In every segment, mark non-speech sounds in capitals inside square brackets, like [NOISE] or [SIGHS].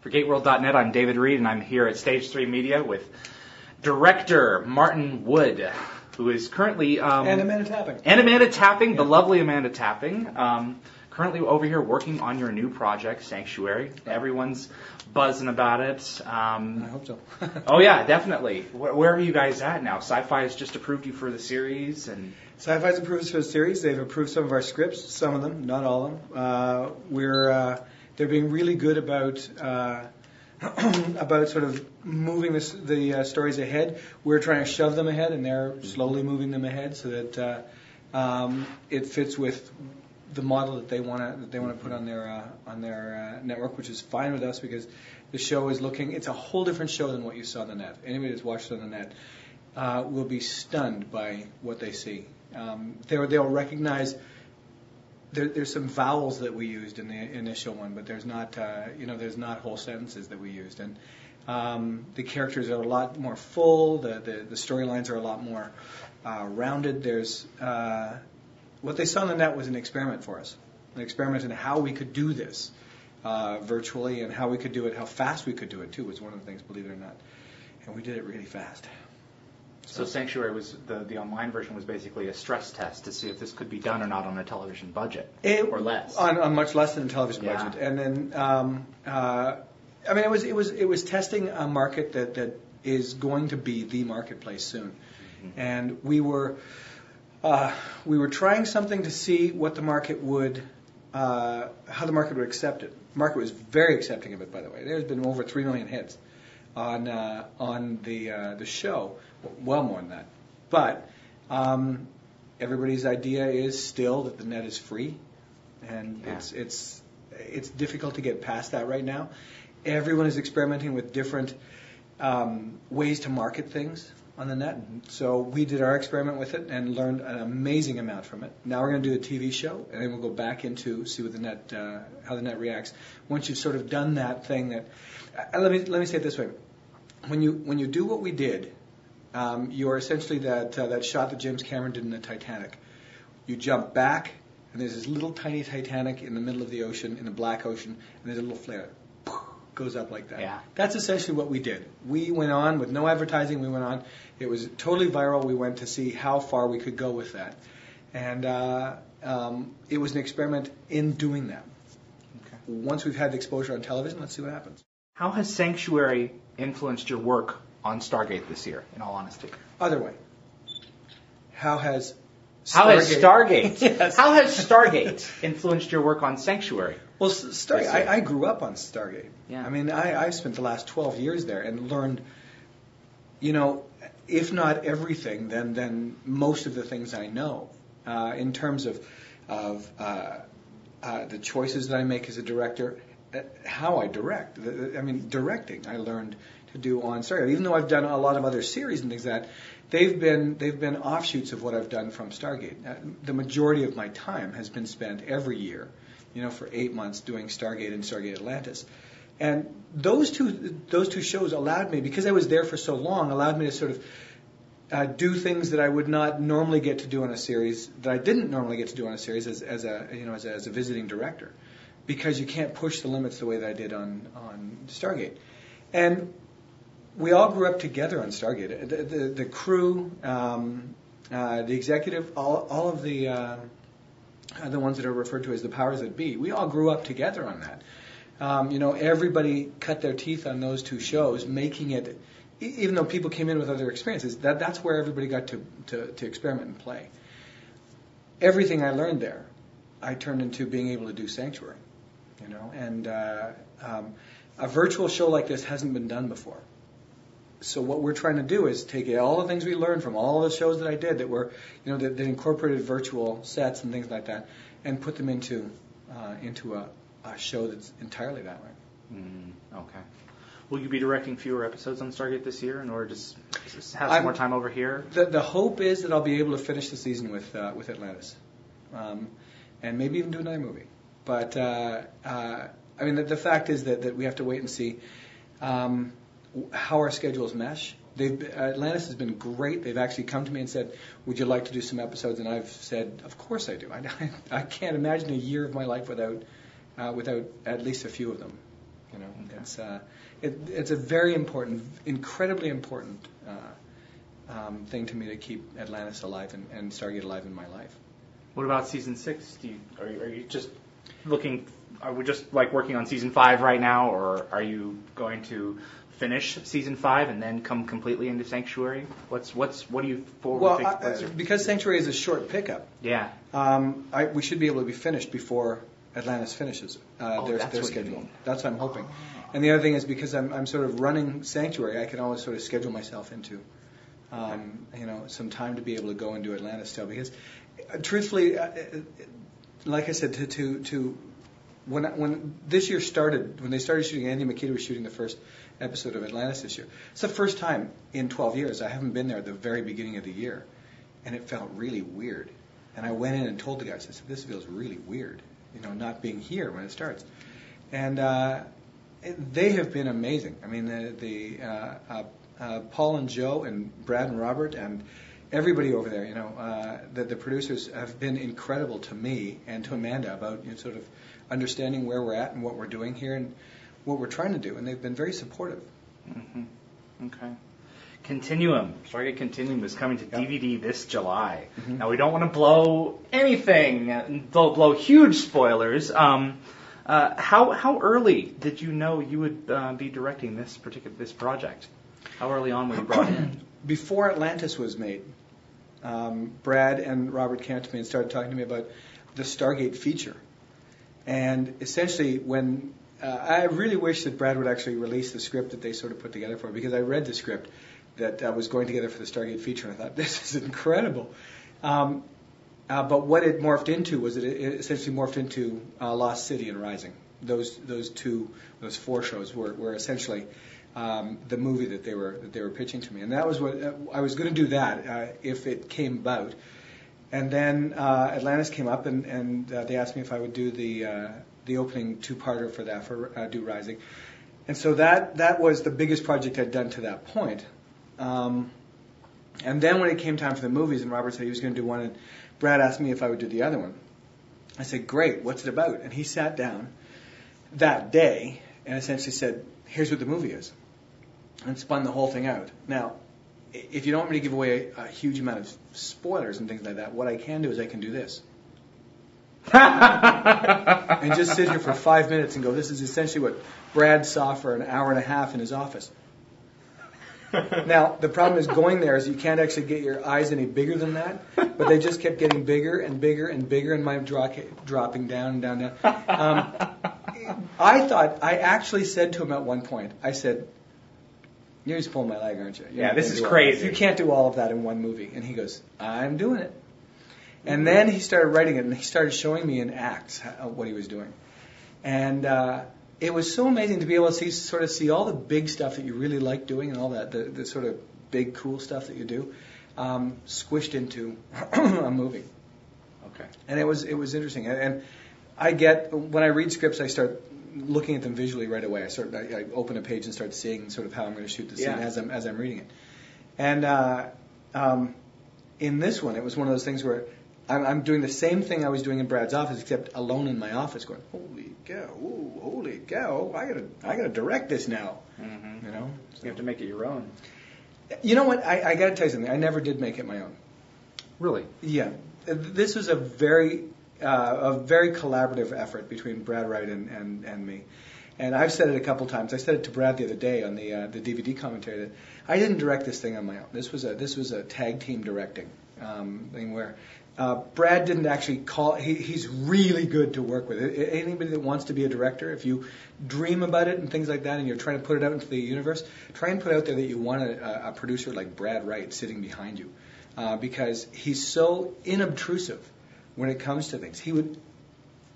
For GateWorld.net, I'm David Read, and I'm here at Stage 3 Media with director Martin Wood, who is currently. Um, And Amanda Tapping. And Amanda Tapping, the lovely Amanda Tapping. Um, currently over here working on your new project, Sanctuary. Everyone's buzzing about it. Um, I hope so. [LAUGHS] oh, yeah, definitely. Where, where are you guys at now? Sci fi has just approved you for the series, and. Sci-Fi's approved us for the series. They've approved some of our scripts, some of them, not all of them. Uh, we're uh, they're being really good about uh, [CLEARS THROAT] about sort of moving this, the uh, stories ahead. We're trying to shove them ahead, and they're slowly moving them ahead so that uh, um, it fits with the model that they want to that they want to put on their uh, on their uh, network, which is fine with us because the show is looking. It's a whole different show than what you saw on the net. Anybody that's watched on the net uh, will be stunned by what they see. Um, they'll, they'll recognize there, there's some vowels that we used in the initial one, but there's not, uh, you know, there's not whole sentences that we used, and um, the characters are a lot more full. The the, the storylines are a lot more uh, rounded. There's uh, what they saw on the net was an experiment for us, an experiment in how we could do this uh, virtually and how we could do it, how fast we could do it too was one of the things, believe it or not, and we did it really fast. So Sanctuary was the the online version was basically a stress test to see if this could be done or not on a television budget It- or less. on, on much less than a television Yeah. budget. And then, um, uh, I mean, it was it was it was testing a market that that is going to be the marketplace soon, Mm-hmm. and we were uh, we were trying something to see what the market would. Uh, how the market would accept it. The market was very accepting of it, by the way. There's been over three million hits on uh, on the uh, the show, well more than that. But um, everybody's idea is still that the net is free, and Yeah. it's it's it's difficult to get past that right now. Everyone is experimenting with different um, ways to market things on the net. So we did our experiment with it and learned an amazing amount from it. Now we're going to do a TV show, and then we'll go back into see what the net uh, how the net reacts. Once you've sort of done that thing that, uh, let me let me say it this way: when you when you do what we did, um, you are essentially that uh, that shot that James Cameron did in the Titanic. You jump back, and there's this little tiny Titanic in the middle of the ocean, in the black ocean, and there's a little flare. Goes up like that. Yeah. That's essentially what we did. We went on with no advertising. We went on. It was totally viral. We went to see how far we could go with that, and uh, um, it was an experiment in doing that. Okay. Once we've had the exposure on television, let's see what happens. How has Sanctuary influenced your work on Stargate this year? In all honesty, Other way. How has how has Stargate? [LAUGHS] Yes. How has Stargate influenced your work on Sanctuary? Well, Stargate. I, I grew up on Stargate. Yeah. I mean, I, I spent the last 12 years there and learned, you know, if not everything, then then most of the things I know uh, in terms of of uh, uh, the choices that I make as a director, how I direct. I mean, directing. I learned to do on Stargate. Even though I've done a lot of other series and things like that, they've been they've been offshoots of what I've done from Stargate. Uh, the majority of my time has been spent every year, you know, for eight months doing Stargate and Stargate Atlantis. And those two those two shows allowed me because I was there for so long, allowed me to sort of uh, do things that I would not normally get to do on a series that I didn't normally get to do on a series as, as a you know as a, as a visiting director, because you can't push the limits the way that I did on on Stargate, and we all grew up together on Stargate. The the, the crew, um, uh, the executive, all all of the uh, uh, the ones that are referred to as the powers that be, we all grew up together on that. Um, you know, everybody cut their teeth on those two shows, making it, even though people came in with other experiences, that, that's where everybody got to, to, to experiment and play. Everything I learned there, I turned into being able to do Sanctuary, you know, and uh, um, a virtual show like this hasn't been done before. So what we're trying to do is take all the things we learned from all the shows that I did that were, you know, that, that incorporated virtual sets and things like that, and put them into uh, into a, a show that's entirely that way. Mm, okay. Will you be directing fewer episodes on Stargate this year in order to s- s- have some I'm- more time over here? The, the hope is that I'll be able to finish the season with uh, with Atlantis, um, and maybe even do another movie. But uh, uh, I mean, the, the fact is that, that we have to wait and see um, how our schedules mesh. They've, Atlantis has been great. They've actually come to me and said, "Would you like to do some episodes?" And I've said, "Of course I do. [LAUGHS] I, I can't imagine a year of my life without uh, without at least a few of them." You know, Okay. it's uh, it, it's a very important, incredibly important uh, um, thing to me to keep Atlantis alive and, and Stargate alive in my life. What about season six? Do you, are, you, are you just looking? Are we just like working on season five right now, or are you going to finish season five and then come completely into Sanctuary? What's what's what do you forward? Well, think- I, your- because Sanctuary is a short pickup, yeah. um, I, we should be able to be finished before Atlantis finishes uh, Oh, their, that's their what schedule. That's what I'm hoping. And the other thing is because I'm, I'm sort of running Sanctuary, I can always sort of schedule myself into, um, you know, some time to be able to go and do Atlantis still. Because, uh, truthfully, uh, uh, like I said, to to, to when when this year started, when they started shooting, Andy Mikita was shooting the first episode of Atlantis this year. It's the first time in 12 years I haven't been there at the very beginning of the year, and it felt really weird. And I went in and told the guys, I said, "This feels really weird, you know, not being here when it starts." And uh, they have been amazing. I mean, the, the uh, uh, uh, Paul and Joe and Brad and Robert and everybody over there, you know, uh, the, the producers have been incredible to me and to Amanda about you know, sort of understanding where we're at and what we're doing here and what we're trying to do, and they've been very supportive. hmm Okay. Continuum, Stargate Continuum is coming to Yep. DVD this July. Mhm. Now we don't want to blow anything, blow, blow huge spoilers. Um, uh, how how early did you know you would uh, be directing this particular this project? How early on were you brought in? [CLEARS THROAT] Before Atlantis was made, um, Brad and Robert came to me and started talking to me about the Stargate feature. And essentially, when uh, I really wish that Brad would actually release the script that they sort of put together for, because I read the script that uh, was going together for the Stargate feature, and I thought [LAUGHS] this is incredible. Um, uh, but what it morphed into was it, it essentially morphed into uh, Lost City and Rising. Those those two those four shows were, were essentially um, the movie that they were that they were pitching to me, and that was what uh, I was going to do that uh, if it came about. And then uh, Atlantis came up, and, and uh, they asked me if I would do the uh, the opening two-parter for that for uh, Do Rising, and so that that was the biggest project I'd done to that point. Um, and then when it came time for the movies, and Robert said he was going to do one, and Brad asked me if I would do the other one. I said, "Great, what's it about?" And he sat down that day and essentially said, "Here's what the movie is," and spun the whole thing out. Now, if you don't want me to give away a huge amount of spoilers and things like that, what I can do is I can do this [LAUGHS] and just sit here for five minutes and go, "This is essentially what Brad saw for an hour and a half in his office." [LAUGHS] Now, the problem is going there is you can't actually get your eyes any bigger than that, but they just kept getting bigger and bigger and bigger, and my draw kept dropping down and down and down. Um, I thought, I actually said to him at one point, I said, You're just pulling my leg, aren't you? You're Yeah, this is all crazy. You can't do all of that in one movie. And he goes, I'm doing it. And then he started writing it, and he started showing me in acts how, what he was doing. And uh, it was so amazing to be able to see, sort of see all the big stuff that you really like doing, and all that the, the sort of big cool stuff that you do, um, squished into [CLEARS THROAT] a movie. okay. And it was it was interesting. And, and I get when I read scripts, I start looking at them visually right away. I start I, I open a page and start seeing sort of how I'm going to shoot the scene Yeah. as I'm as I'm reading it. And uh, um, in this one, it was one of those things where I'm, I'm doing the same thing I was doing in Brad's office, except alone in my office, going, "Holy cow! Ooh, holy cow! I gotta I gotta direct this now." hmm You know. You have to make it your own. You know what? I, I got to tell you something. I never did make it my own. Really? Yeah, this was a very uh, a very collaborative effort between Brad Wright and, and, and me. And I've said it a couple times. I said it to Brad the other day on the uh, the DVD commentary that I didn't direct this thing on my own. This was a this was a tag team directing um, thing where uh, Brad didn't actually call. He, he's really good to work with. Anybody that wants to be a director, if you dream about it and things like that, and you're trying to put it out into the universe, try and put out there that you want a, a producer like Brad Wright sitting behind you, uh, because he's so inobtrusive when it comes to things. He would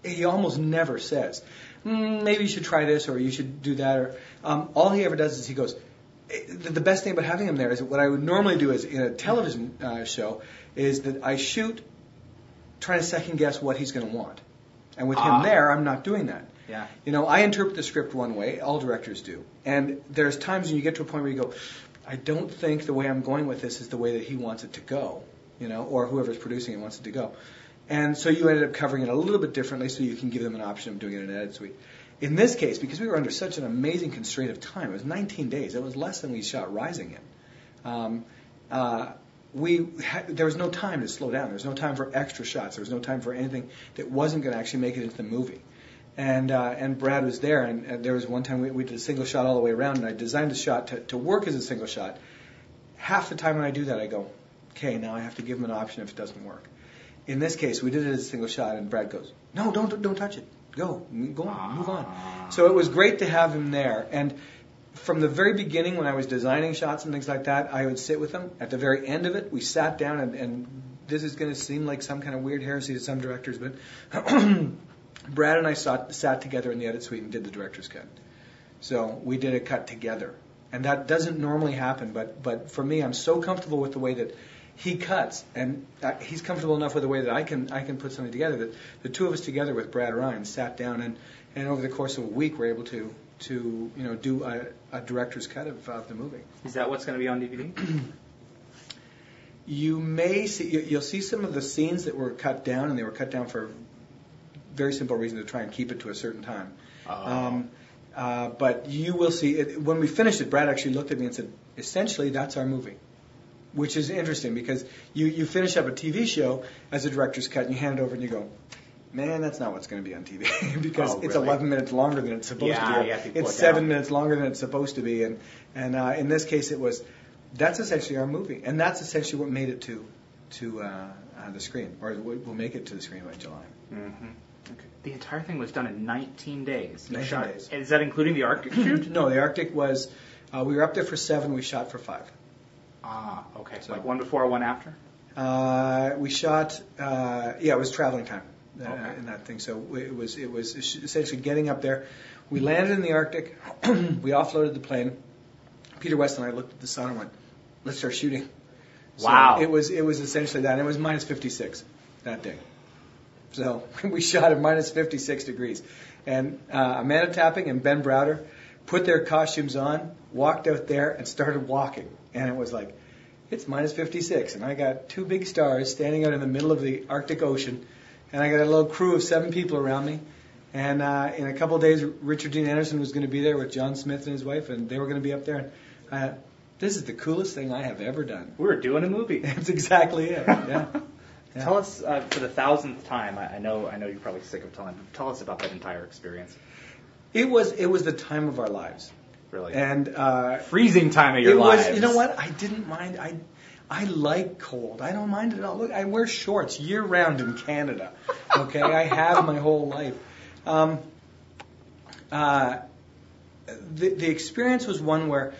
he almost never says, mm, maybe you should try this or you should do that. Or um, all he ever does is he goes. eh, The best thing about having him there is that what I would normally do is in a television uh, show is that I shoot trying to second guess what he's going to want, and with Ah. him there, I'm not doing that. Yeah. You know, I interpret the script one way. All directors do, and there's times when you get to a point where you go, I don't think the way I'm going with this is the way that he wants it to go. You know, or whoever's producing it wants it to go. And so you ended up covering it a little bit differently so you can give them an option of doing it in an edit suite. In this case, because we were under such an amazing constraint of time, it was 19 days. It was less than we shot Rising in. Um, uh, we had, there was no time to slow down. There was no time for extra shots. There was no time for anything that wasn't going to actually make it into the movie. And uh, and Brad was there, and, and there was one time we, we did a single shot all the way around, and I designed the shot to, to work as a single shot. Half the time when I do that, I go, okay, now I have to give him an option if it doesn't work. In this case, we did it as a single shot, and Brad goes, no, don't don't touch it. Go, go on, move on. So it was great to have him there, and from the very beginning, when I was designing shots and things like that, I would sit with him. At the very end of it, we sat down, and, and this is going to seem like some kind of weird heresy to some directors, but [CLEARS THROAT] Brad and I sat, sat together in the edit suite and did the director's cut. So we did a cut together, and that doesn't normally happen. But but for me, I'm so comfortable with the way that he cuts, and uh, he's comfortable enough with the way that I can I can put something together. That the two of us together with Brad Wright sat down and and over the course of a week we're able to to you know do a, a director's cut of, of the movie. Is that what's going to be on DVD? [CLEARS THROAT] you may see you- you'll see some of the scenes that were cut down, and they were cut down for a very simple reason to try and keep it to a certain time. Um, uh, but you will see it, when we finished it. Brad actually looked at me and said, "Essentially, that's our movie," which is interesting because you you finish up a TV show as a director's cut, and you hand it over, and you go. Man, that's not what's going to be on TV [LAUGHS] because Oh, it's really? 11 minutes longer than it's supposed Yeah, to be. to it's it seven down. minutes longer than it's supposed to be, and and uh, in this case, it was. That's essentially our movie, and that's essentially what made it to to uh, uh, the screen, or will will make it to the screen by July. Mm-hmm. Okay. The entire thing was done in 19 days. 19 shot- days. Is that including the Arctic shoot? [CLEARS THROAT] No, the Arctic was. Uh, we were up there for seven. We shot for five. Ah, okay. So- like one before, one after. Uh, we shot. Uh, yeah, it was traveling time uh, Okay. in that thing. So it was it was essentially getting up there. We landed in the Arctic. [CLEARS THROAT] we offloaded the plane. Peter Woeste and I looked at the sun and went, "Let's start shooting." So Wow. It was it was essentially that. It was minus 56 that day. So [LAUGHS] we shot at minus 56 degrees. And uh, Amanda Tapping and Ben Browder put their costumes on, walked out there, and started walking. And it was like, it's minus 56. And I got two big stars standing out in the middle of the Arctic Ocean. And I got a little crew of seven people around me. And uh, in a couple of days, Richard Dean Anderson was going to be there with John Smith and his wife, and they were going to be up there. And uh, this is the coolest thing I have ever done. We were doing a movie. [LAUGHS] That's exactly it. Yeah. [LAUGHS] Yeah. Tell us uh, for the thousandth time. I, I know, I know you're probably sick of telling. But tell us about that entire experience. It was it was the time of our lives, Really, and uh, freezing time of your was. You know what? I didn't mind. I I like cold. I don't mind it at all. Look, I wear shorts year round in Canada. Okay, I have my whole life. Um, uh, the the experience was one where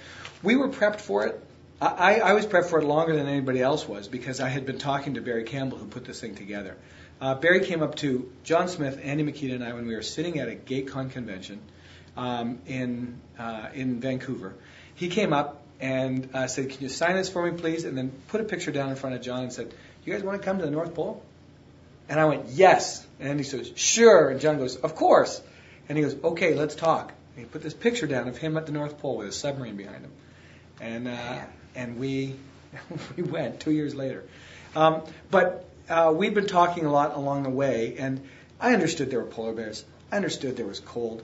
we were prepped for it. I, I was prepped for it longer than anybody else was because I had been talking to Barry Campbell, who put this thing together. Uh, Barry came up to John Smith, Andy Mikita, and I when we were sitting at a GateCon convention um, in uh, in Vancouver. He came up and uh, said, "Can you sign this for me, please?" And then put a picture down in front of John and said, "You guys want to come to the North Pole?" And I went, "Yes." And he says, "Sure." And John goes, "Of course." And he goes, "Okay, let's talk." And he put this picture down of him at the North Pole with a submarine behind him, and uh, and we [LAUGHS] we went two years later. Um, but uh, we've been talking a lot along the way, and I understood there were polar bears. I understood there was cold.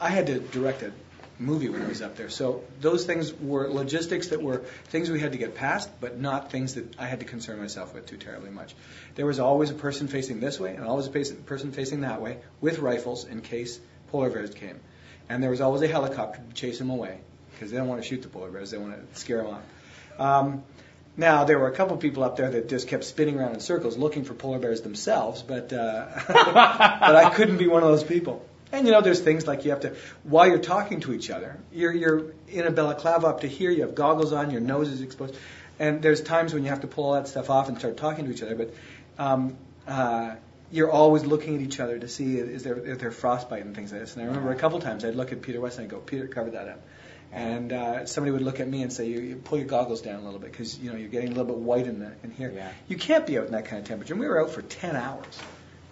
I had to direct a movie when I was up there, so those things were logistics that were things we had to get past, but not things that I had to concern myself with too terribly much. There was always a person facing this way and always a person facing that way with rifles in case polar bears came, and there was always a helicopter to chase them away because they don't want to shoot the polar bears; they want to scare them off. Um, now there were a couple of people up there that just kept spinning around in circles looking for polar bears themselves, but uh, [LAUGHS] but I couldn't be one of those people. And you know, there's things like you have to while you're talking to each other, you're you're in a balaclava up to here, you have goggles on, your nose is exposed, and there's times when you have to pull all that stuff off and start talking to each other, but. Um, uh, you're always looking at each other to see is there is there frostbite and things like this. And I remember a couple times I'd look at Peter Woeste and I'd go, Peter, cover that up. And uh, somebody would look at me and say, you, you pull your goggles down a little bit because you know you're getting a little bit white in the in here. Yeah. You can't be out in that kind of temperature. And we were out for 10 hours,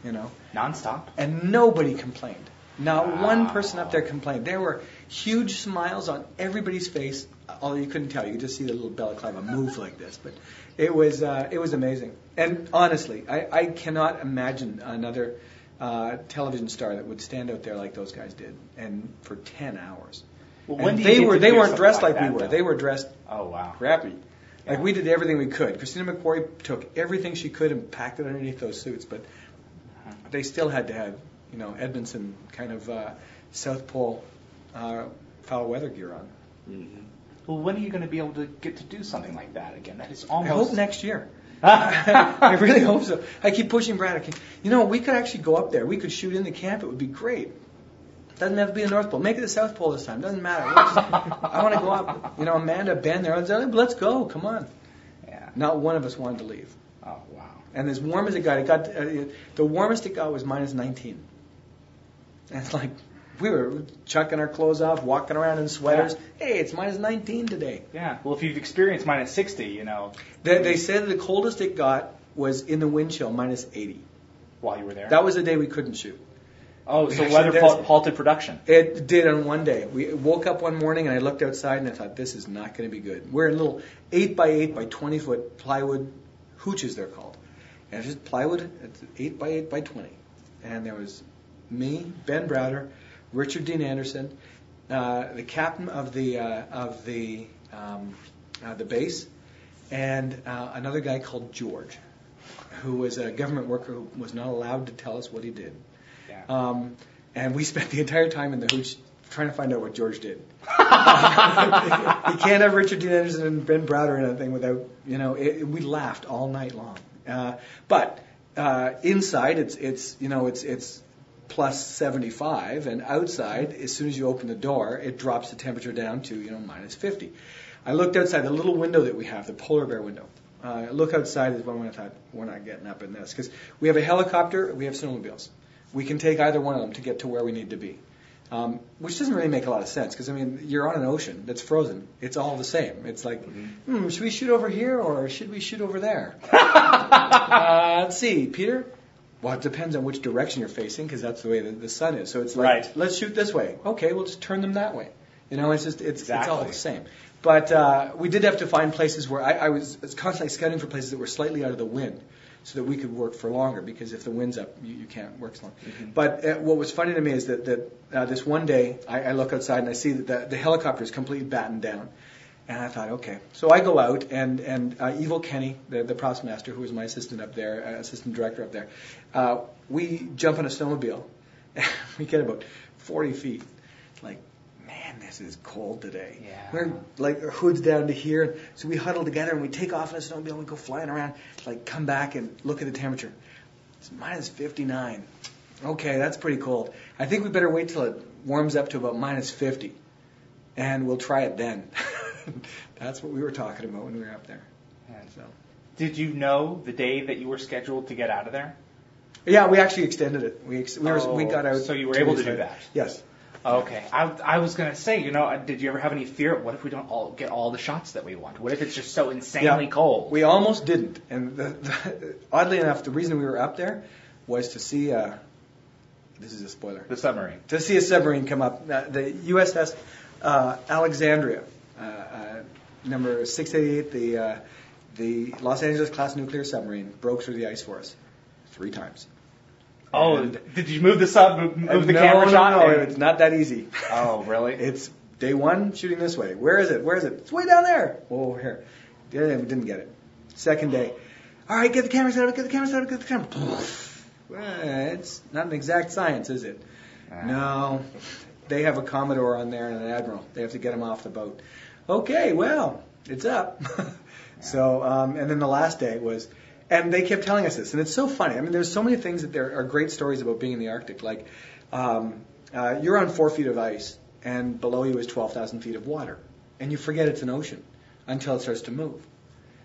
you know, nonstop. and nobody complained. Not one person up there complained. There were huge smiles on everybody's face, although you couldn't tell. You could just see the little balaclava move like this. But it was uh, it was amazing. And honestly, I, I cannot imagine another uh, television star that would stand out there like those guys did, and for ten hours. Well, And they were they weren't dressed like like, we were. though? They were dressed Oh wow. crappy. Like Yeah. we did everything we could. Christina McQuarrie took everything she could and packed it underneath those suits, but they still had to have, you know, Amundsen kind of uh, South Pole uh, foul weather gear on. Mhm. Well, when are you going to be able to get to do something like that again? That is I almost. hope next year. [LAUGHS] I really hope so. I keep pushing Brad. I keep, you know, we could actually go up there. We could shoot in the camp. It would be great. Doesn't have to be the North Pole. Make it the South Pole this time. Doesn't matter. Just- [LAUGHS] I want to go up. You know, Amanda, Ben, there. Let's go. Come on. Yeah. Not one of us wanted to leave. Oh wow. And as warm as it got, it got uh, the warmest it got was minus 19. And it's like we were chucking our clothes off, walking around in sweaters. Hey, it's minus 19 today. Yeah. Well, if you've experienced minus sixty, you know, They, they said the coldest it got was in the wind chill, minus 80. while you were there. That was the day we couldn't shoot. oh, so weather halted production. It did on one day. We woke up one morning and I looked outside and I thought, this is not going to be good. We're in little 8 by 8 by 20 foot plywood hooches, they're called. And it's just plywood, it's 8 by 8 by 20. And there was me, Ben Browder, Richard Dean Anderson, uh, the captain of the, uh, of the, um, uh, the base, and uh, another guy called George, who was a government worker who was not allowed to tell us what he did. Yeah. Um, and we spent the entire time in the hooch trying to find out what George did. [LAUGHS] you can't have Richard Dean Anderson and Ben Browder in a thing without, you know, it, we laughed all night long. Uh, but uh, inside, it's it's you know it's it's plus 75, and outside, as soon as you open the door, it drops the temperature down to you know minus 50. I looked outside the little window that we have, the polar bear window. Uh, I look outside is when I thought we're not getting up in this because we have a helicopter, we have snowmobiles. We can take either one of them to get to where we need to be. Um, which doesn't really make a lot of sense because I mean you're on an ocean that's frozen. It's all the same. It's like, hmm, should we shoot over here or should we shoot over there? uh, [LAUGHS] let's see, Peter. Well, it depends on which direction you're facing because that's the way the, the sun is. So it's like, Right. let's shoot this way. Okay, we'll just turn them that way. You know, it's just it's it's all the same. But uh, we did have to find places where I, I was constantly scouting for places that were slightly out of the wind, so that we could work for longer. Because if the wind's up, you, you can't work so long. But uh, what was funny to me is that that uh, this one day I, I look outside and I see that the, the helicopter is completely battened down. And I thought, okay. So I go out, and and uh, Evil Kenny, the, the props master, who was my assistant up there, uh, assistant director up there, uh, we jump on a snowmobile. [LAUGHS] we get about 40 feet. Like, man, this is cold today. Yeah. We're like our hoods down to here. So we huddle together and we take off in a snowmobile and we go flying around. Like, come back and look at the temperature. It's minus 59. Okay, that's pretty cold. I think we better wait till it warms up to about minus 50, and we'll try it then. [LAUGHS] [LAUGHS] that's what we were talking about when we were up there. And So. Did you know the day that you were scheduled to get out of there? Yeah, we actually extended it. We ex- we, were, we Oh, got out. so you were able to do later. that? Yes. Okay. I, I was gonna say, you know, did you ever have any fear? What if we don't all get all the shots that we want? What if it's just so insanely Yeah. cold? We almost didn't, and the, the, oddly enough, the reason we were up there was to see. Uh, this is a spoiler. the submarine. To see a submarine come up, uh, the USS uh, Alexandria, uh, uh, number 688, the uh, the Los Angeles class nuclear submarine, broke through the ice for us three times. Oh, And- did you move the sub? Move, move the no, camera no, shot? No, and- it's not that easy. Oh, really? [LAUGHS] It's day one shooting this way. Where is it? Where is it? It's way down there. Oh, over here. Yeah, we didn't get it. Second day. All right, get the camera set up. Get the camera set up. Get the camera. Well, it's not an exact science, is it? No. They have a commodore on there and an admiral. They have to get him off the boat. Okay, well, it's up. [LAUGHS] so, um, and then the last day was, and they kept telling us this, and it's so funny. I mean, there's so many things that there are great stories about being in the Arctic. Like, um, uh, you're on four feet of ice, and below you is 12,000 feet of water, and you forget it's an ocean until it starts to move.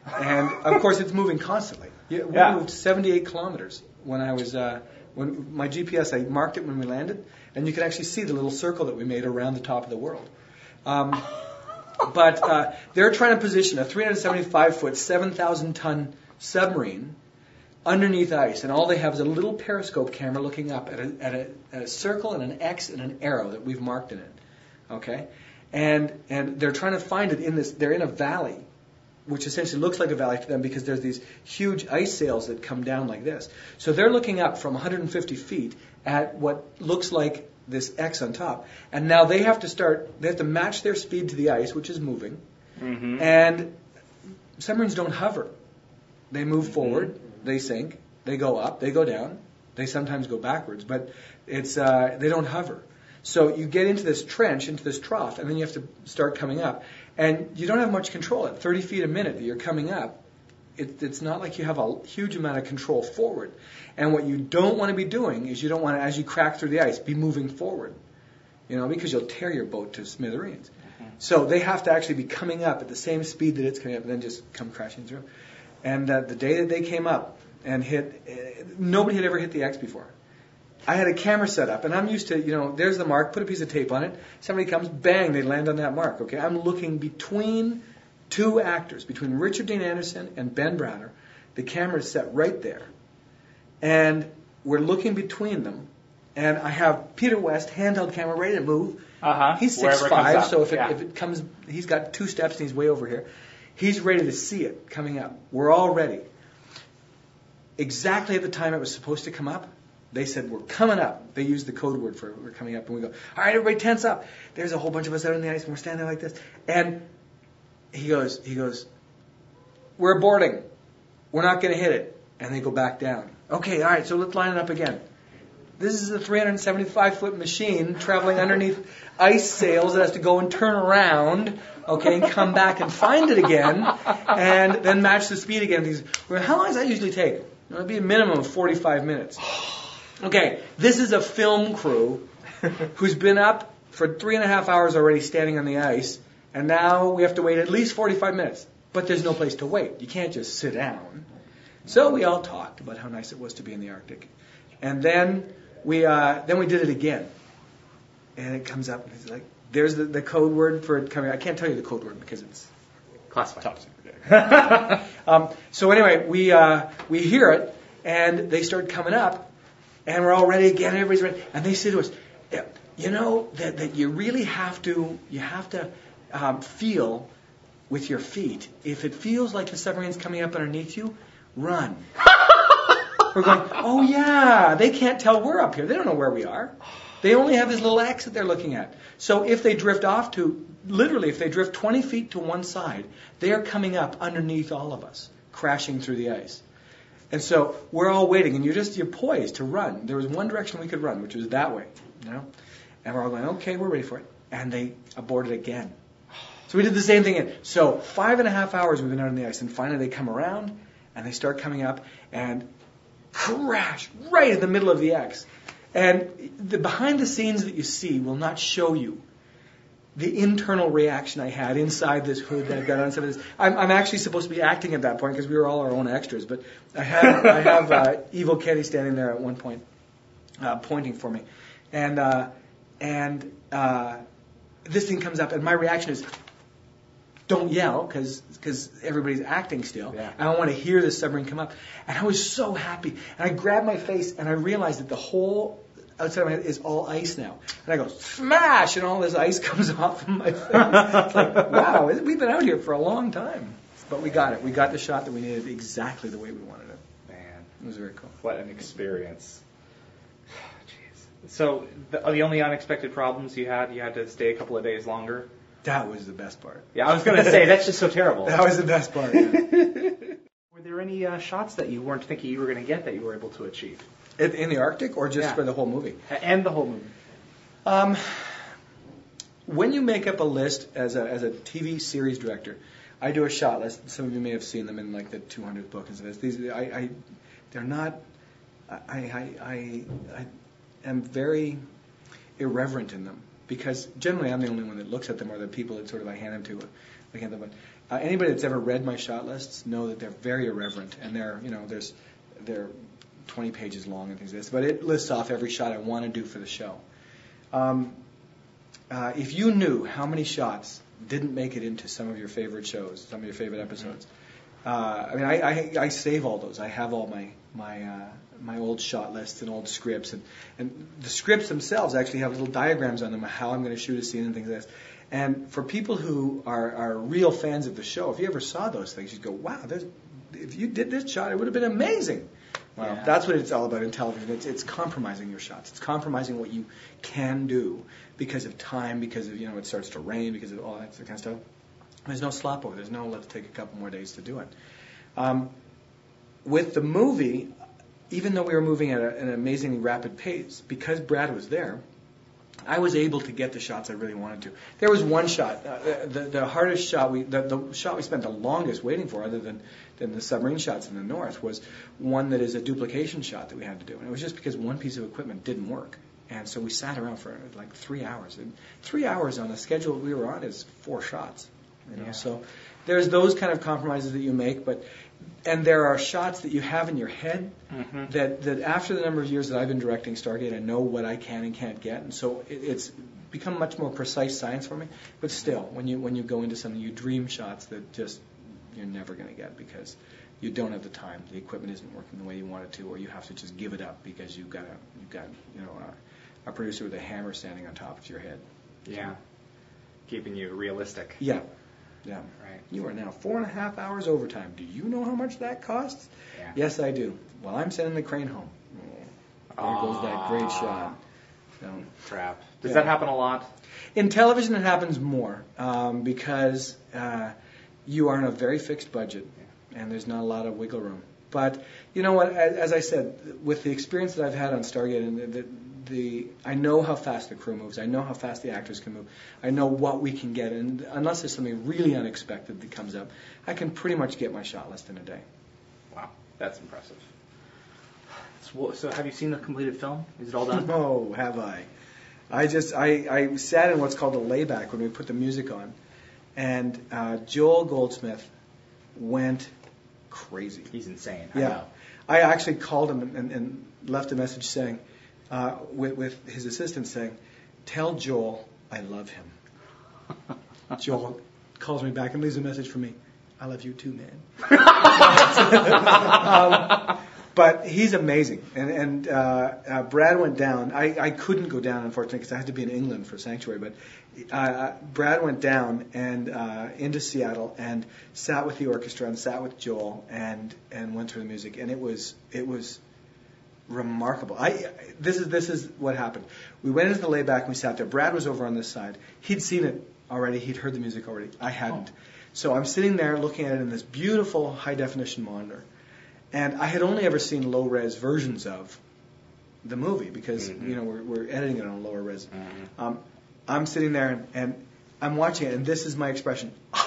And of course, it's moving constantly. Yeah, We Yeah. moved 78 kilometers when I was uh, when my GPS. I marked it when we landed, and you could actually see the little circle that we made around the top of the world. Um, but uh, they're trying to position a 375 foot, 7,000 ton submarine underneath ice, and all they have is a little periscope camera looking up at a, at a, at a circle and an X and an arrow that we've marked in it. Okay, and and they're trying to find it in this. They're in a valley which essentially looks like a valley to them because there's these huge ice sails that come down like this. So they're looking up from 150 feet at what looks like this X on top. And now they have to start, they have to match their speed to the ice, which is moving. Mm-hmm. And submarines don't hover. They move forward, they sink, they go up, they go down, they sometimes go backwards, but it's uh, they don't hover. So you get into this trench, into this trough, and then you have to start coming up. And you don't have much control at 30 feet a minute that you're coming up. It, it's not like you have a huge amount of control forward. And what you don't want to be doing is you don't want to, as you crack through the ice, be moving forward. You know, because you'll tear your boat to smithereens. So they have to actually be coming up at the same speed that it's coming up, and then just come crashing through. And uh, the day that they came up and hit, uh, nobody had ever hit the X before. I had a camera set up, and I'm used to, you know, there's the mark, put a piece of tape on it. Somebody comes, bang, they land on that mark. Okay, I'm looking between two actors, between Richard Dean Anderson and Ben Browder. The camera is set right there, and we're looking between them. And I have Peter Woeste handheld camera ready to move. Uh-huh. He's six five, so if it, Yeah. if it comes, he's got two steps and he's way over here. He's ready to see it coming up. We're all ready. Exactly at the time it was supposed to come up, they said we're coming up. They used the code word for we're coming up, and we go, all right, everybody, tense up. There's a whole bunch of us out on the ice, and we're standing like this. And he goes, he goes, we're boarding. We're not going to hit it. And they go back down. Okay, all right, so let's line it up again. This is a 375 foot machine traveling underneath ice sails that has to go and turn around, okay, and come back and find it again, and then match the speed again. These, well, how long does that usually take? It would be a minimum of 45 minutes. Okay, this is a film crew who's been up for three and a half hours already standing on the ice, and now we have to wait at least 45 minutes. But there's no place to wait. You can't just sit down. So we all talked about how nice it was to be in the Arctic. And then we uh, then we did it again. And it comes up and it's like there's the, the code word for it coming. I can't tell you the code word because it's Classified. top secret. [LAUGHS] um, so anyway, we uh, we hear it and they start coming up and we're all ready again. Everybody's ready, and they say to us, "You know that, that you really have to you have to um, feel with your feet. If it feels like the submarine's coming up underneath you, run." [LAUGHS] we're going, "Oh yeah, they can't tell we're up here. They don't know where we are. They only have this little X that they're looking at. So if they drift off to literally, if they drift 20 feet to one side, they are coming up underneath all of us, crashing through the ice." And so we're all waiting, and you're just you're poised to run. There was one direction we could run, which was that way, you know. And we're all going, okay, we're ready for it. And they aborted again. So we did the same thing. So five and a half hours we've been out on the ice, and finally they come around, and they start coming up, and crash right in the middle of the X. And the behind the scenes that you see will not show you the internal reaction I had inside this hood that I've got on some of this. I'm, I'm actually supposed to be acting at that point because we were all our own extras, but I have, I have uh, [LAUGHS] Evil Kenny standing there at one point, uh, pointing for me, and uh, and uh, this thing comes up, and my reaction is, don't yell because everybody's acting still. Yeah. I don't want to hear this submarine come up, and I was so happy, and I grabbed my face, and I realized that the whole outside of my head is all ice now. And I go, smash, and all this ice [LAUGHS] comes off of my face. it's like, wow, we've been out here for a long time. But we got it. We got the shot that we needed exactly the way we wanted it. Man, It was very cool. what an experience. [SIGHS] Jeez. So the, the only unexpected problems you had, you had to stay a couple of days longer. That was the best part. Yeah, I was gonna say that's just so terrible. [LAUGHS] That was the best part. yeah. [LAUGHS] Were there any uh, shots that you weren't thinking you were gonna get that you were able to achieve? In, in the Arctic or just Yeah. for the whole movie? And the whole movie. Um, when you make up a list as a, as a TV series director, I do a shot list. Some of you may have seen them in like the 200th book and stuff. These, I, I, they're not. I, I, I, I am very irreverent in them because generally I'm the only one that looks at them, or the people that sort of I hand them to. I hand them. Uh, anybody that's ever read my shot lists know that they're very irreverent, and they're you know there's they're 20 pages long and things like this. But it lists off every shot I want to do for the show. Um, uh, if you knew how many shots didn't make it into some of your favorite shows, some of your favorite episodes, uh, I mean, I, I, I save all those. I have all my my uh, my old shot lists and old scripts, and and the scripts themselves actually have little diagrams on them of how I'm going to shoot a scene and things like this. And for people who are, are real fans of the show, if you ever saw those things, you'd go, wow, if you did this shot, it would have been amazing. Well, Yeah. that's what it's all about in television. It's, it's compromising your shots. It's compromising what you can do because of time, because of, you know, it starts to rain, because of all that kind of stuff. There's no slop over. There's no let's take a couple more days to do it. Um, with the movie, even though we were moving at a, an amazingly rapid pace, because Brad was there, I was able to get the shots I really wanted to. There was one shot, uh, the, the hardest shot we, the, the shot we spent the longest waiting for, other than, than the submarine shots in the north, was one that is a duplication shot that we had to do, and it was just because one piece of equipment didn't work, and so we sat around for like three hours. And three hours on a schedule we were on is four shots, you know. Yeah. So there's those kind of compromises that you make, but and there are shots that you have in your head Mm-hmm. that that after the number of years that I've been directing Stargate, I know what I can and can't get, and so it, it's become much more precise science for me. But still, when you when you go into something, you dream shots that just you're never going to get because you don't have the time, the equipment isn't working the way you want it to, or you have to just give it up because you've got a you've got you know a, a producer with a hammer standing on top of your head. Yeah. Keeping you realistic. Yeah, yeah. Right. You are now four and a half hours overtime. Do you know how much that costs? Yeah. Yes, I do. Well, I'm sending the crane home. There goes that great Ah. shot. So, Crap. Does Yeah. that happen a lot? in television, it happens more um, because uh, you are on a very fixed budget, and there's not a lot of wiggle room. But you know what? As, as I said, with the experience that I've had on Stargate, and the, the, I know how fast the crew moves. I know how fast the actors can move. I know what we can get, and unless there's something really unexpected that comes up, I can pretty much get my shot list in a day. Wow. That's impressive. So, so have you seen the completed film? Is it all done? [LAUGHS] Oh, have I? I just I, I sat in what's called a layback when we put the music on, and uh, Joel Goldsmith went crazy. He's insane. I Yeah, know. I actually called him and, and left a message saying, uh, with, with his assistant saying, "Tell Joel I love him." [LAUGHS] Joel calls me back and leaves a message for me. I love you too, man. [LAUGHS] um, but he's amazing, and and uh, uh, Brad went down. I, I couldn't go down unfortunately because I had to be in England for Sanctuary. But uh, uh, Brad went down and uh, into Seattle and sat with the orchestra and sat with Joel and and went through the music, and it was it was remarkable. I this is this is what happened. We went into the layback and we sat there. Brad was over on this side. He'd seen it already. He'd heard the music already. I hadn't. So I'm sitting there looking at it in this beautiful high definition monitor. And I had only ever seen low res versions of the movie because Mhm. you know we're, we're editing it on lower res. Mhm. Um, I'm sitting there and, and I'm watching it, and this is my expression. [LAUGHS]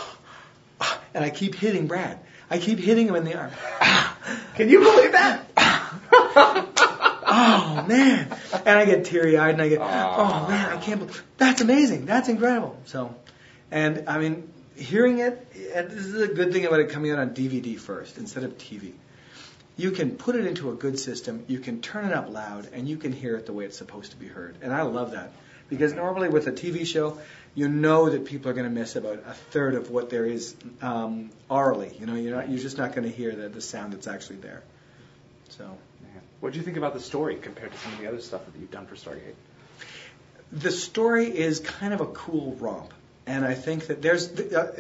And I keep hitting Brad. I keep hitting him in the arm. [LAUGHS] Can you believe that? Oh man! And I get teary eyed, and I get, oh man, I can't believe that's amazing. That's incredible. So, and I mean, hearing it, and this is a good thing about it coming out on DVD first instead of TV. You can put it into a good system. You can turn it up loud, and you can hear it the way it's supposed to be heard. And I love that because normally with a TV show, you know that people are going to miss about a third of what there is um, orally. You know, you're not, you're just not going to hear the, the sound that's actually there. So. What do you think about the story compared to some of the other stuff that you've done for Stargate? the story is kind of a cool romp, and I think that there's the, uh,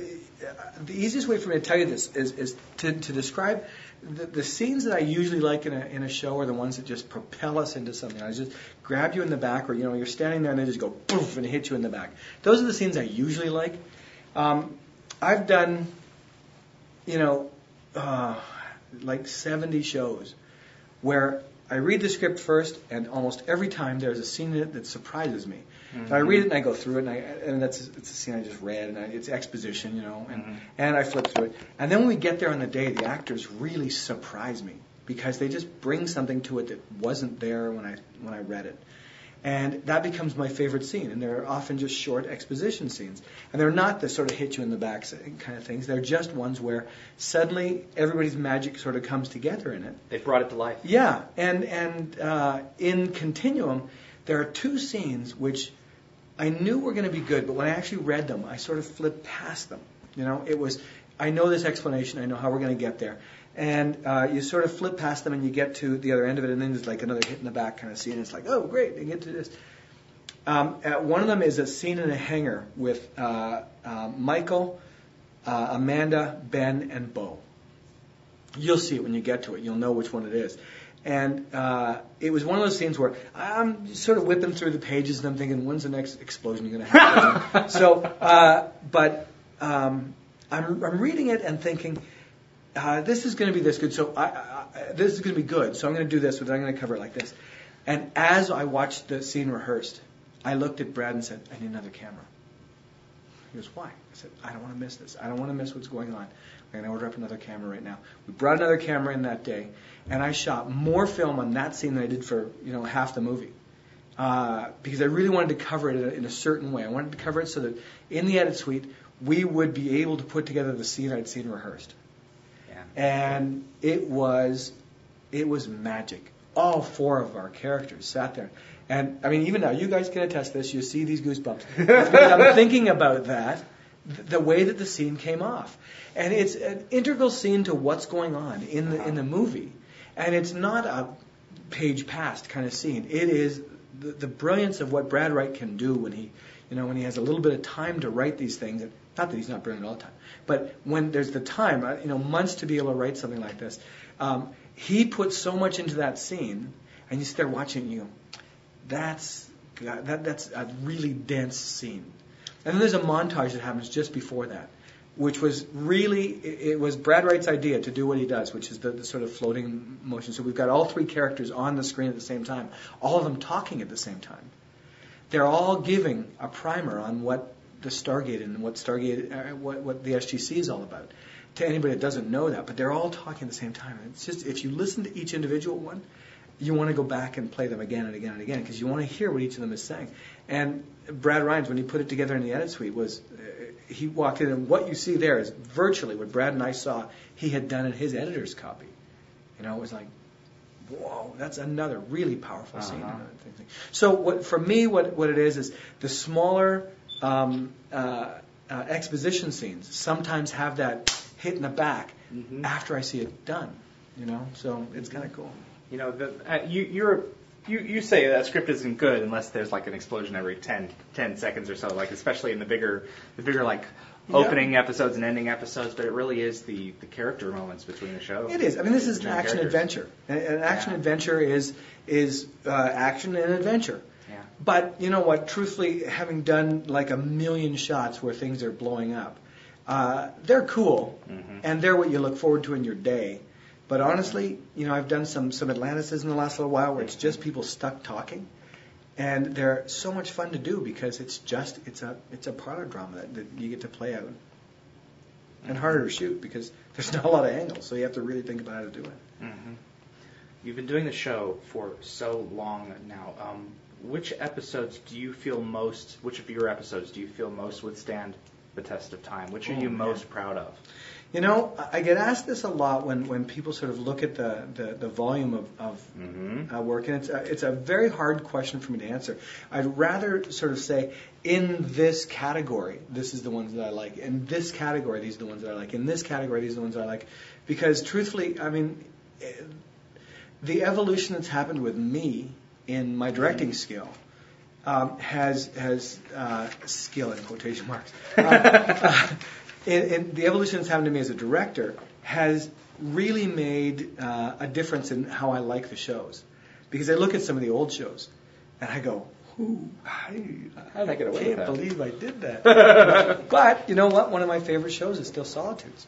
the easiest way for me to tell you this is, is to, to describe the, the scenes that I usually like in a, in a show are the ones that just propel us into something. I just grab you in the back, or you know, you're standing there and they just go poof and hit you in the back. Those are the scenes I usually like. Um, I've done, you know, uh, like 70 shows where I read the script first, and almost every time there's a scene in it that surprises me. And I read it and I go through it, and, I, and that's it's a scene I just read, and I, it's exposition, you know, and Mhm. and I flip through it. And then when we get there on the day, the actors really surprise me because they just bring something to it that wasn't there when I when I read it. And that becomes my favorite scene. And they're often just short exposition scenes. And they're not the sort of hit you in the back kind of things. They're just ones where suddenly everybody's magic sort of comes together in it. They've brought it to life. Yeah, and and uh, in Continuum, there are two scenes which I knew were going to be good, but when I actually read them, I sort of flipped past them. You know, it was I know this explanation, I know how we're going to get there, and uh, you sort of flip past them and you get to the other end of it, and then there's like another hit in the back kind of scene. It's like, oh great, they get to this. Um, one of them is a scene in a hangar with uh, uh, Michael, uh, Amanda, Ben, and Beau. You'll see it when you get to it. You'll know which one it is. And uh, it was one of those scenes where I'm sort of whipping through the pages and I'm thinking, when's the next explosion going to happen? [LAUGHS] so, uh, but um, I'm, I'm reading it and thinking, uh, this is going to be this good. So I, I, I, this is going to be good. So I'm going to do this, but I'm going to cover it like this. And as I watched the scene rehearsed, I looked at Brad and said, I need another camera. He goes, why? I said, I don't want to miss this. I don't want to miss what's going on. I'm going to order up another camera right now. We brought another camera in that day, and I shot more film on that scene than I did for you know half the movie. Uh, because I really wanted to cover it in a, in a certain way. I wanted to cover it so that in the edit suite we would be able to put together the scene I'd seen rehearsed. And it was it was magic. All four of our characters sat there. And I mean, even now, you guys can attest this. You see these goosebumps. [LAUGHS] I'm thinking about that, the way that the scene came off, and it's an integral scene to what's going on in the in the movie, and it's not a page past kind of scene. It is the, the brilliance of what Brad Wright can do when he, you know, when he has a little bit of time to write these things. And not that he's not brilliant all the time, but when there's the time, uh, you know, months to be able to write something like this, um, he puts so much into that scene, and you sit there watching, you that's that, that's a really dense scene. And then there's a montage that happens just before that, which was really it, it was Brad Wright's idea to do what he does, which is the, the sort of floating motion. So we've got all three characters on the screen at the same time, all of them talking at the same time. They're all giving a primer on what the Stargate and what Stargate, uh, what, what the SGC is all about. To anybody that doesn't know that, but they're all talking at the same time. And it's just if you listen to each individual one, you want to go back and play them again and again and again because you want to hear what each of them is saying. And Brad Rines, when he put it together in the edit suite, was uh, he walked in and what you see there is virtually what Brad and I saw he had done in his editor's copy. You know, it was like, whoa, that's another really powerful scene. Uh-huh. So what, for me, what, what it is is the smaller um, uh, uh, exposition scenes sometimes have that hit in the back Mhm. after I see it done. You know, so it's kind of cool. You know, the, uh, you you're you you say that script isn't good unless there's like an explosion every 10, 10 seconds or so, like especially in the bigger the bigger like Yeah. opening episodes and ending episodes. But it really is the the character moments between the show. It is. I mean, this is an action characters. adventure. An, an action Yeah. adventure is is uh, action and adventure. But you know what? Truthfully, having done like a million shots where things are blowing up, uh, they're cool Mhm. and they're what you look forward to in your day. But honestly, you know, I've done some some Atlantises in the last little while where it's just people stuck talking, and they're so much fun to do because it's just it's a it's a parlor drama that, that you get to play out, and harder to shoot because there's not a lot of angles, so you have to really think about how to do it. hmm You've been doing the show for so long now. Um, which episodes do you feel most? Which of your episodes do you feel most withstand the test of time? Which are Oh, you man. most proud of? You know, I get asked this a lot when, when people sort of look at the, the, the volume of, of Mm-hmm. uh, work, and it's a, it's a very hard question for me to answer. I'd rather sort of say, in this category, this is the ones that I like. In this category, these are the ones that I like. In this category, these are the ones that I like. Because truthfully, I mean, eh, the evolution that's happened with me in my directing skill um, has has uh, skill in quotation marks. Uh, in, in the evolution that's happened to me as a director has really made uh, a difference in how I like the shows, because I look at some of the old shows and I go, "Ooh, I, I get away with can't that?" believe I did that." [LAUGHS] but you know what? One of my favorite shows is still Solitudes.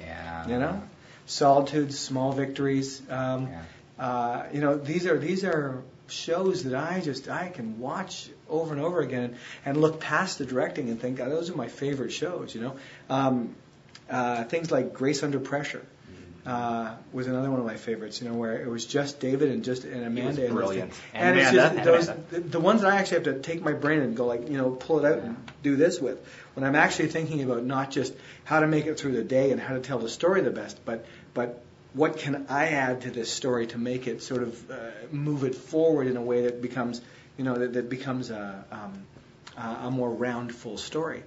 Yeah. You know, Solitudes, Small Victories. Um, Yeah. uh, you know, these are these are shows that I just I can watch over and over again and look past the directing and think, oh, those are my favorite shows. You know, um, uh, things like Grace Under Pressure. Uh, was another one of my favorites, you know, where it was just David and just and Amanda. and brilliant. it's- And And, it's just and those Amanda. the, the ones that I actually have to take my brain and go like, you know, pull it out and do this with. When I'm actually thinking about not just how to make it through the day and how to tell the story the best, but but what can I add to this story to make it sort of uh, move it forward in a way that becomes, you know, that, that becomes a um, a more round, full story.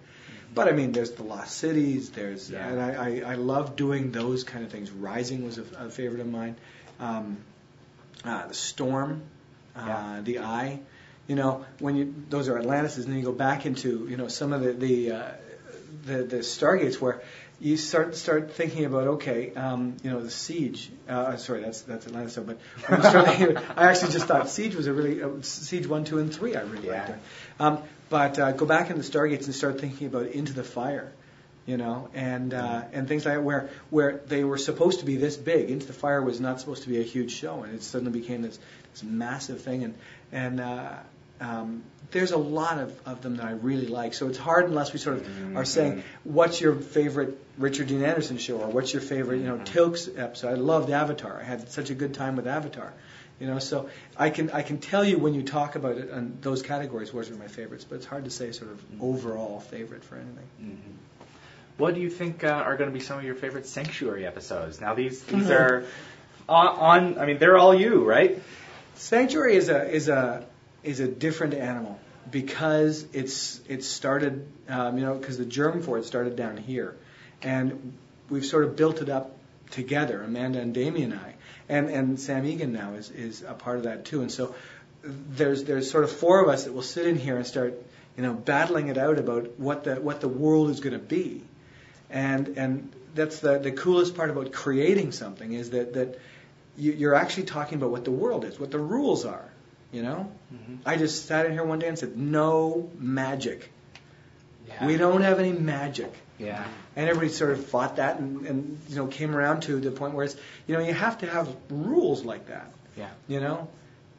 But I mean, there's the Lost Cities. There's, Yeah. and I, I, I love doing those kind of things. Rising was a, a favorite of mine. Um, uh, the Storm, uh, Yeah. The Eye. You know, when you those are Atlantises, and then you go back into you know some of the the uh, the, the Stargates where you start start thinking about okay, um, you know, the siege. Uh, sorry, that's that's Atlantis. So, but when you start thinking, I actually just thought siege was a really uh, siege one, two, and three. I really liked Yeah. it. Um, but uh, go back in the Stargates and start thinking about Into the Fire, you know, and uh, and things like that where where they were supposed to be this big. Into the Fire was not supposed to be a huge show, and it suddenly became this this massive thing. And and uh, um, there's a lot of, of them that I really like. So it's hard unless we sort of are saying, what's your favorite Richard Dean Anderson show, or what's your favorite, you know, Teal'c's episode. I loved Avatar. I had such a good time with Avatar. You know, so I can I can tell you when you talk about it and those categories, which are my favorites, but it's hard to say sort of overall favorite for anything. Mm-hmm. What do you think uh, are going to be some of your favorite Sanctuary episodes? Now these these are on, on. I mean, they're all you, right? Sanctuary is a is a is a different animal because it's it started um, you know because the germ for it started down here, and we've sort of built it up together, Amanda and Damian and I, and and Sam Egan now is is a part of that too, and so there's there's sort of four of us that will sit in here and start you know battling it out about what the what the world is going to be, and and that's the the coolest part about creating something is that that you, you're actually talking about what the world is, what the rules are. You know, mm-hmm. I just sat in here one day and said, "No magic. Yeah. We don't have any magic." Yeah. And everybody sort of fought that, and, and you know, came around to the point where it's, you know, you have to have rules like that. Yeah. You know,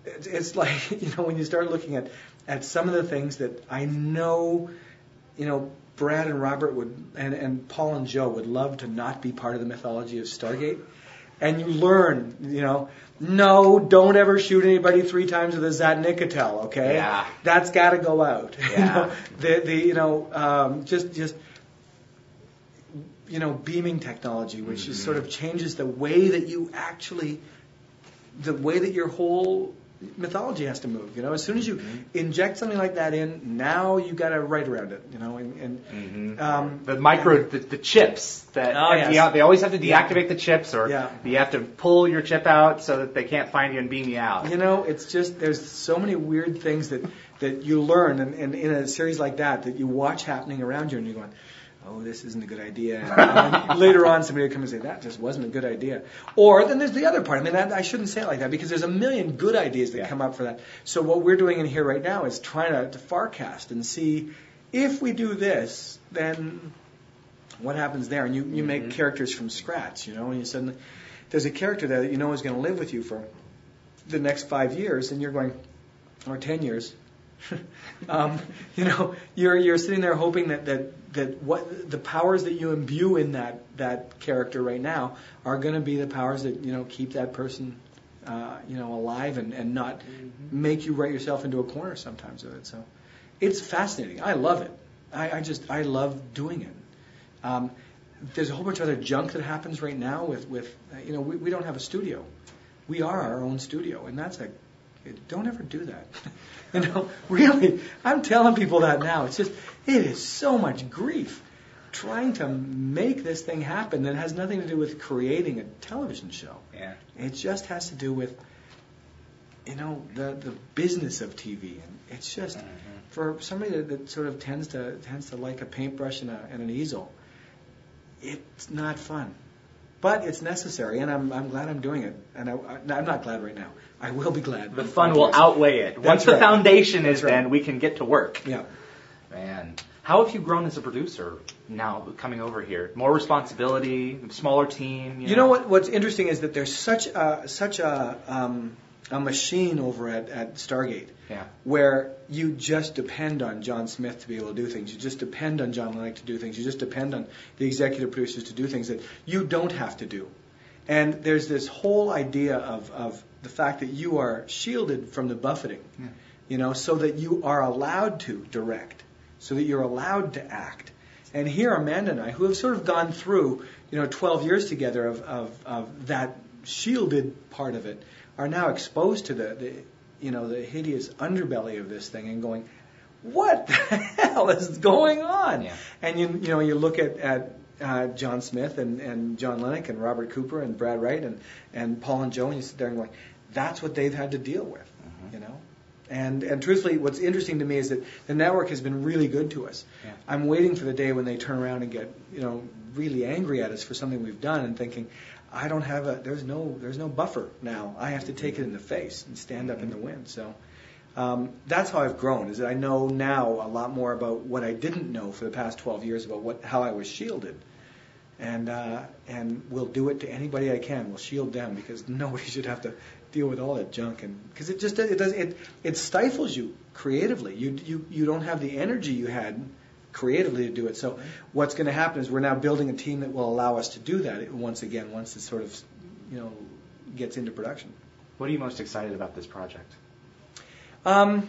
it's, it's [LAUGHS] like you know when you start looking at at some of the things that I know, you know, Brad and Robert would and and Paul and Joe would love to not be part of the mythology of Stargate, and you learn, you know, no, don't ever shoot anybody three times with a Zat'nik'tel, okay? Yeah. That's got to go out. [LAUGHS] You Yeah. know, the the you know um, just just you know beaming technology, which Mm-hmm. sort of changes the way that you actually the way that your whole mythology has to move. You know, as soon as you Mm-hmm. inject something like that in, now you got to write around it. You know, and, and Mhm. um, the micro, the, the chips that Oh, yes. yeah, they always have to Yeah. deactivate the chips, or Yeah. you have to pull your chip out so that they can't find you and beam you out. You know, it's just there's so many weird things that that you learn, and, and in a series like that, that you watch happening around you, and you're going, "Oh, this isn't a good idea." And later on, somebody will come and say, "That just wasn't a good idea." Or then there's the other part. I mean, that, I shouldn't say it like that because there's a million good ideas that Yeah. come up for that. So what we're doing in here right now is trying to, to farcast and see if we do this, then what happens there? And you, you make mm-hmm. characters from scratch, you know, and you suddenly there's a character there that you know is going to live with you for the next five years, and you're going, or ten years. [LAUGHS] um, you know, you're you're sitting there hoping that that that what the powers that you imbue in that that character right now are going to be the powers that you know keep that person. Uh, you know, alive and, and not make you write yourself into a corner sometimes of it. So, it's fascinating. I love it. I, I just I love doing it. Um, there's a whole bunch of other junk that happens right now with with uh, you know we, we don't have a studio. We are our own studio, and that's a don't ever do that. [LAUGHS] you know, really, I'm telling people that now. It's just it is so much grief trying to make this thing happen that has nothing to do with creating a television show. Yeah. It just has to do with you know the the business of TV, and it's just mm-hmm. for somebody that, that sort of tends to tends to like a paintbrush and, a, and an easel. It's not fun, but it's necessary, and I'm I'm glad I'm doing it. And I, I'm not glad right now. I will be glad. The fun will outweigh it. Once That's the right. foundation is That's right. then, we can get to work. Yeah. Man, how have you grown as a producer now coming over here? More responsibility, smaller team. You, You know what? What's interesting is that there's such a such a um, a machine over at, at Stargate Yeah. where you just depend on John Smith to be able to do things. You just depend on John Lenic to do things. You just depend on the executive producers to do things that you don't have to do. And there's this whole idea of, of the fact that you are shielded from the buffeting, Yeah. you know, so that you are allowed to direct, so that you're allowed to act. And here, Amanda and I, who have sort of gone through, you know, 12 years together of, of, of that shielded part of it, are now exposed to the, the, you know, the hideous underbelly of this thing and going, what the [LAUGHS] hell is going on? Yeah. And you, you know, you look at, at uh, John Smith and, and John Lenic and Robert Cooper and Brad Wright and, and Paul and Joe, and you sit there and going, that's what they've had to deal with, you know? And and truthfully, what's interesting to me is that the network has been really good to us. Yeah. I'm waiting for the day when they turn around and get you know really angry at us for something we've done, and thinking, I don't have a there's no there's no buffer now. I have to take it in the face and stand up in the wind. So. Um, that's how I've grown. Is that I know now a lot more about what I didn't know for the past 12 years about what how I was shielded, and uh, and we'll do it to anybody I can. We'll shield them because [LAUGHS] nobody should have to deal with all that junk and because it just it does it it stifles you creatively. You you you don't have the energy you had creatively to do it. So what's going to happen is we're now building a team that will allow us to do that once again once it sort of you know gets into production. What are you most excited about this project? Um,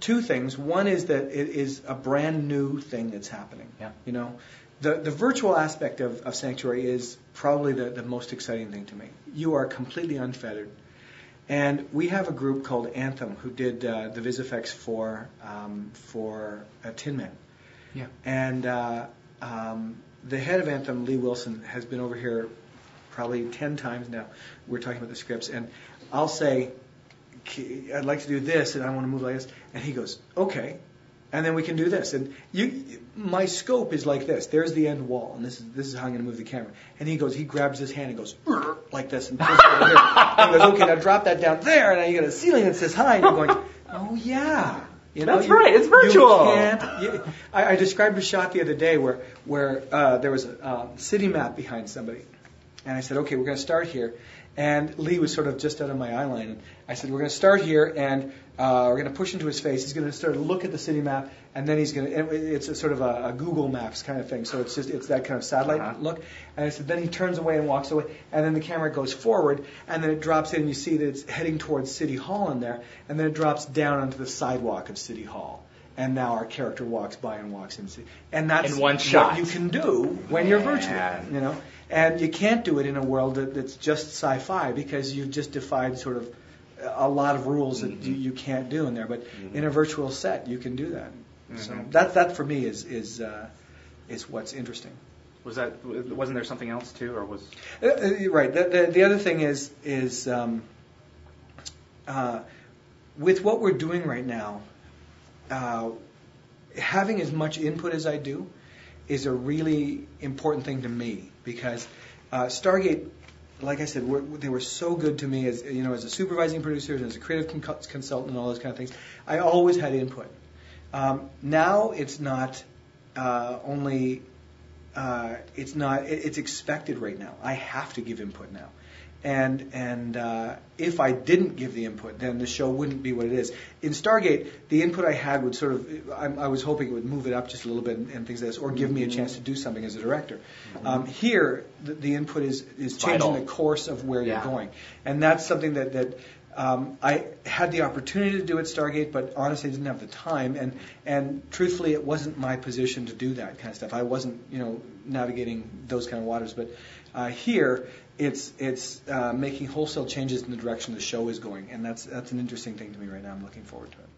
two things. One is that it is a brand new thing that's happening. Yeah. You know, the the virtual aspect of, of Sanctuary is probably the, the most exciting thing to me. You are completely unfettered. And we have a group called Anthem who did uh, the VisFX for um, for uh, Tin Man. Yeah. And uh, um, the head of Anthem, Lee Wilson, has been over here probably 10 times now. We're talking about the scripts. And I'll say, I'd like to do this, and I want to move like this. And he goes, okay. And then we can do this. And you, my scope is like this. There's the end wall, and this is this is how I'm going to move the camera. And he goes, he grabs his hand and goes like this, and pulls it over here. And he goes, okay, now drop that down there, and now you got a ceiling that says hi. And you're going, oh yeah. You That's right, it's You virtual. can't, you, I, I described a shot the other day where where uh, there was a uh, city map behind somebody, and I said, okay, we're going to start here. And Lee was sort of just out of my eye line. And I said, we're going to start here, and uh, we're going to push into his face. He's going to start to look at the city map, and then he's going to. It's a sort of a, a Google Maps kind of thing. So it's just it's that kind of satellite Uh-huh. look. And I said, then he turns away and walks away, and then the camera goes forward, and then it drops in, and you see that it's heading towards City Hall in there, and then it drops down onto the sidewalk of City Hall. And now our character walks by and walks in, and that's In one what shot. you can do when you're virtual. You know, and you can't do it in a world that, that's just sci-fi because you've just defied sort of a lot of rules that you, you can't do in there. But in a virtual set, you can do that. So Mhm. that that for me is is uh, is what's interesting. Was that wasn't there something else too, or was Uh, uh, right. The, the, the other thing is is um, uh, with what we're doing right now, uh, having as much input as I do is a really important thing to me because uh, Stargate, like I said, were, they were so good to me as you know as a supervising producer and as a creative con- consultant and all those kind of things. I always had input. Um, now it's not uh, only uh, it's not it, it's expected right now. I have to give input now. And and uh, if I didn't give the input, then the show wouldn't be what it is. In Stargate, the input I had would sort of I, I was hoping it would move it up just a little bit and, and things like this, or give me a chance to do something as a director. Um, here, the, the input is is changing Vital. the course of where Yeah. you're going, and that's something that that. Um, I had the opportunity to do at Stargate, but honestly, I didn't have the time. And and truthfully, it wasn't my position to do that kind of stuff. I wasn't, you know, navigating those kind of waters. But uh, here, it's it's uh, making wholesale changes in the direction the show is going, and that's that's an interesting thing to me right now. I'm looking forward to it.